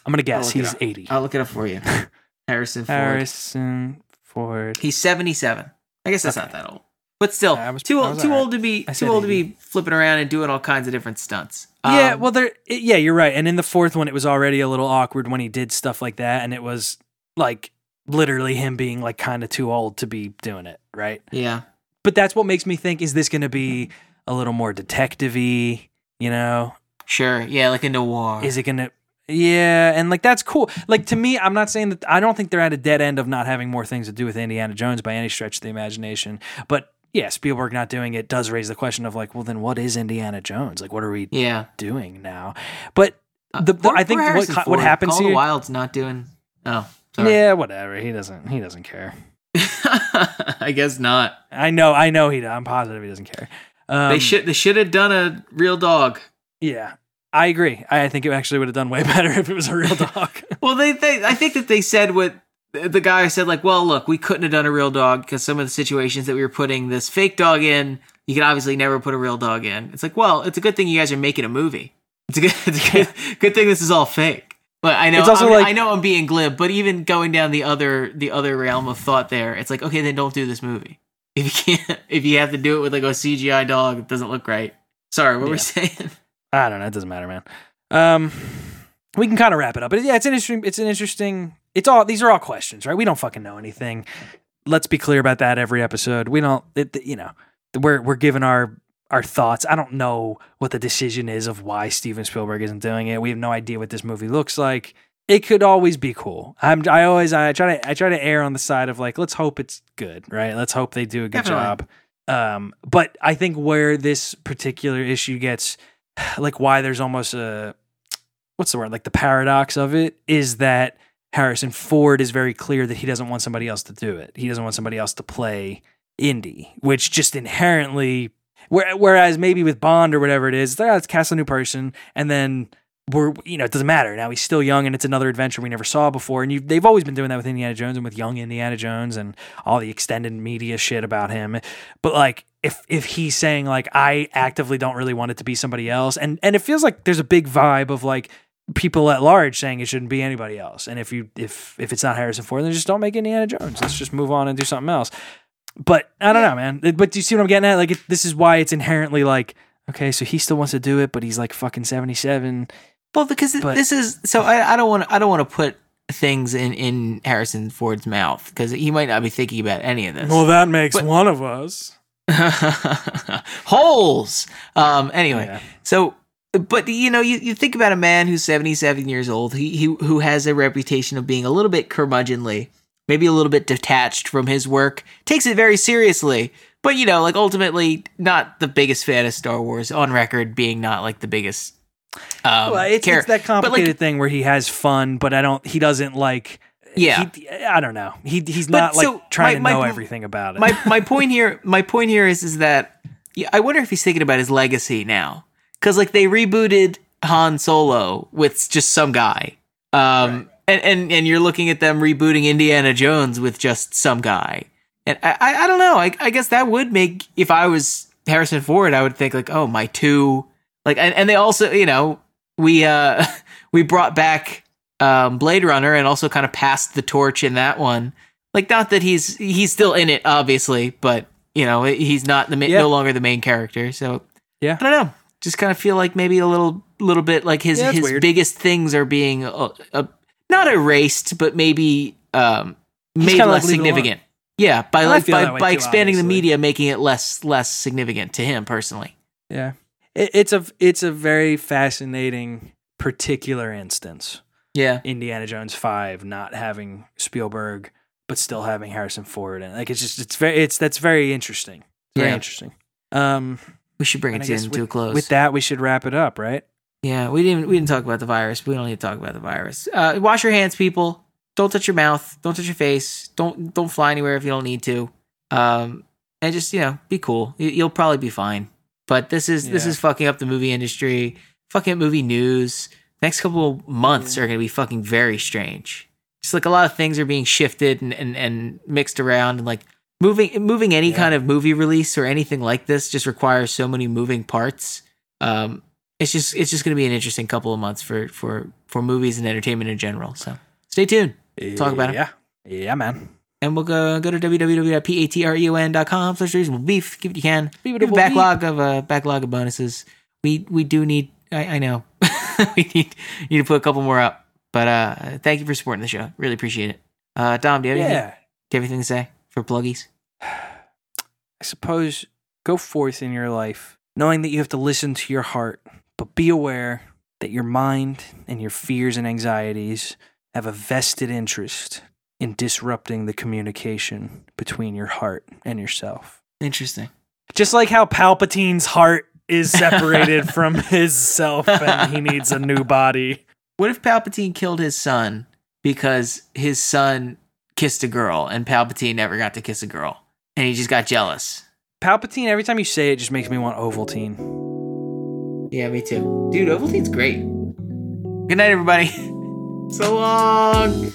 I'm gonna guess he's 80. I'll look it up for you. Harrison Ford. Harrison Ford. He's 77. I guess that's Okay. not that old. But still, I was- too old too alright. old to be too old to be flipping around and doing all kinds of different stunts. yeah, Um, well, there. yeah, you're right. And in the fourth one, it was already a little awkward when he did stuff like that, and it was like literally him being like kind of too old to be doing it, right? yeah. But that's what makes me think: is this going to be a little more detective-y? You know, Sure. Yeah, like a noir. is it gonna yeah and like that's cool like to me i'm not saying that i don't think they're at a dead end of not having more things to do with indiana jones by any stretch of the imagination but yeah spielberg not doing it does raise the question of like well then what is indiana jones like what are we yeah. doing now but uh, the, the- i think what, Harrison what happens Call of the Wild's not doing. Oh, sorry. yeah whatever he doesn't he doesn't care I guess not. i know i know he i'm positive he doesn't care Um, they should they should have done a real dog. Yeah, I agree. I think it actually would have done way better if it was a real dog. Well, they, they I think that they said what the guy said like, well, look, we couldn't have done a real dog because some of the situations that we were putting this fake dog in, you could obviously never put a real dog in. It's like, well, it's a good thing you guys are making a movie. It's a good, it's a good, good thing this is all fake. But I know, It's also I, mean, like- I know I'm being glib, but even going down the other the other realm of thought, there, it's like, okay, then don't do this movie if you can't. If you have to do it with like a CGI dog, it doesn't look right. Sorry, what were we saying? I don't know. It doesn't matter, man. Um, we can kind of wrap it up, but yeah, it's an interesting. It's an interesting. It's all these are all questions, right? We don't fucking know anything. Let's be clear about that every episode. We don't. It, you know, we're we're giving our our thoughts. I don't know what the decision is of why Steven Spielberg isn't doing it. We have no idea what this movie looks like. It could always be cool. I'm. I always. I try to. I try to err on the side of like, let's hope it's good, right? Let's hope they do a good Definitely. job. Um, but I think where this particular issue gets like why there's almost a what's the word like the paradox of it is that Harrison Ford is very clear that he doesn't want somebody else to do it. He doesn't want somebody else to play Indy, which just inherently where- whereas maybe with Bond or whatever it is, let's cast a new person and then we're you know it doesn't matter. Now he's still young and it's another adventure we never saw before. And you they've always been doing that with Indiana Jones and with young Indiana Jones and all the extended media shit about him. But like if if he's saying like I actively don't really want it to be somebody else and and it feels like there's a big vibe of like people at large saying it shouldn't be anybody else. And if you if if it's not Harrison Ford then just don't make Indiana Jones. Let's just move on and do something else. But I don't know man. But do you see what I'm getting at? Like it, this is why it's inherently like okay so he still wants to do it but he's like fucking 77 Well, because But- this is so I, I don't want I don't want to put things in in Harrison Ford's mouth because he might not be thinking about any of this. Well, that makes But- one of us Holes. Um. Anyway, Yeah. so but you know you, you think about a man who's 77 years old he, he who has a reputation of being a little bit curmudgeonly maybe a little bit detached from his work takes it very seriously but you know like ultimately not the biggest fan of star wars on record being not like the biggest um well, it's, it's that but, like, complicated thing where he has fun, but I don't. He doesn't like. Yeah. he, I don't know. He he's But not like so, trying my- to know my- everything about it. my my point here my point here is is that yeah, I wonder if he's thinking about his legacy now because like they rebooted Han Solo with just some guy, um, and and and you're looking at them rebooting Indiana Jones with just some guy, and I I, I don't know I I guess that would make if I was Harrison Ford I would think like oh my two like and, and they also you know we uh we brought back um Blade Runner and also kind of passed the torch in that one. Like not that he's he's still in it obviously but you know he's not the ma- Yeah. no longer the main character so. Yeah. i don't know. Just kind of feel like maybe a little little bit like his Yeah, his weird. biggest things are being uh, uh, not erased but maybe um made less like significant. Yeah by I like by, by expanding the media making it less less significant to him personally. Yeah, it, it's a it's a very fascinating particular instance. yeah Indiana Jones five not having Spielberg, but still having Harrison Ford, and like it's just it's very it's that's very interesting. Very Yeah. interesting. Um, we should bring it I guess in with, to a close with that we should wrap it up, right? Yeah, we didn't we didn't talk about the virus. We don't need to talk about the virus. Uh, wash your hands, people. Don't touch your mouth. Don't touch your face. Don't don't fly anywhere if you don't need to. Um, and just you know, be cool. You, you'll probably be fine. But this is this is fucking up the movie industry. Fucking up movie news. Next couple of months are gonna be fucking very strange. Just like a lot of things are being shifted and and, and mixed around and like moving moving any Yeah. kind of movie release or anything like this just requires so many moving parts. Um, it's just it's just going to be an interesting couple of months for for for movies and entertainment in general. So stay tuned, Talk about it. Yeah, yeah, man. And we'll go go to www.patreon.com slash reasonable beef. Give it you can. We have a backlog of uh backlog of bonuses. We we do need. I, I know we need need to put a couple more up. But uh, thank you for supporting the show. Really appreciate it. Uh, Dom, do you have anything? Yeah, Do you have anything to say for pluggies? I suppose go forth in your life knowing that you have to listen to your heart, but be aware that your mind and your fears and anxieties have a vested interest in disrupting the communication between your heart and yourself. Interesting. Just like how Palpatine's heart is separated from his self and he needs a new body. What if Palpatine killed his son because his son kissed a girl and Palpatine never got to kiss a girl and he just got jealous? Palpatine. Every time you say it, just makes me want Ovaltine. Yeah, me too. Dude, Ovaltine's great. Good night, everybody. so long.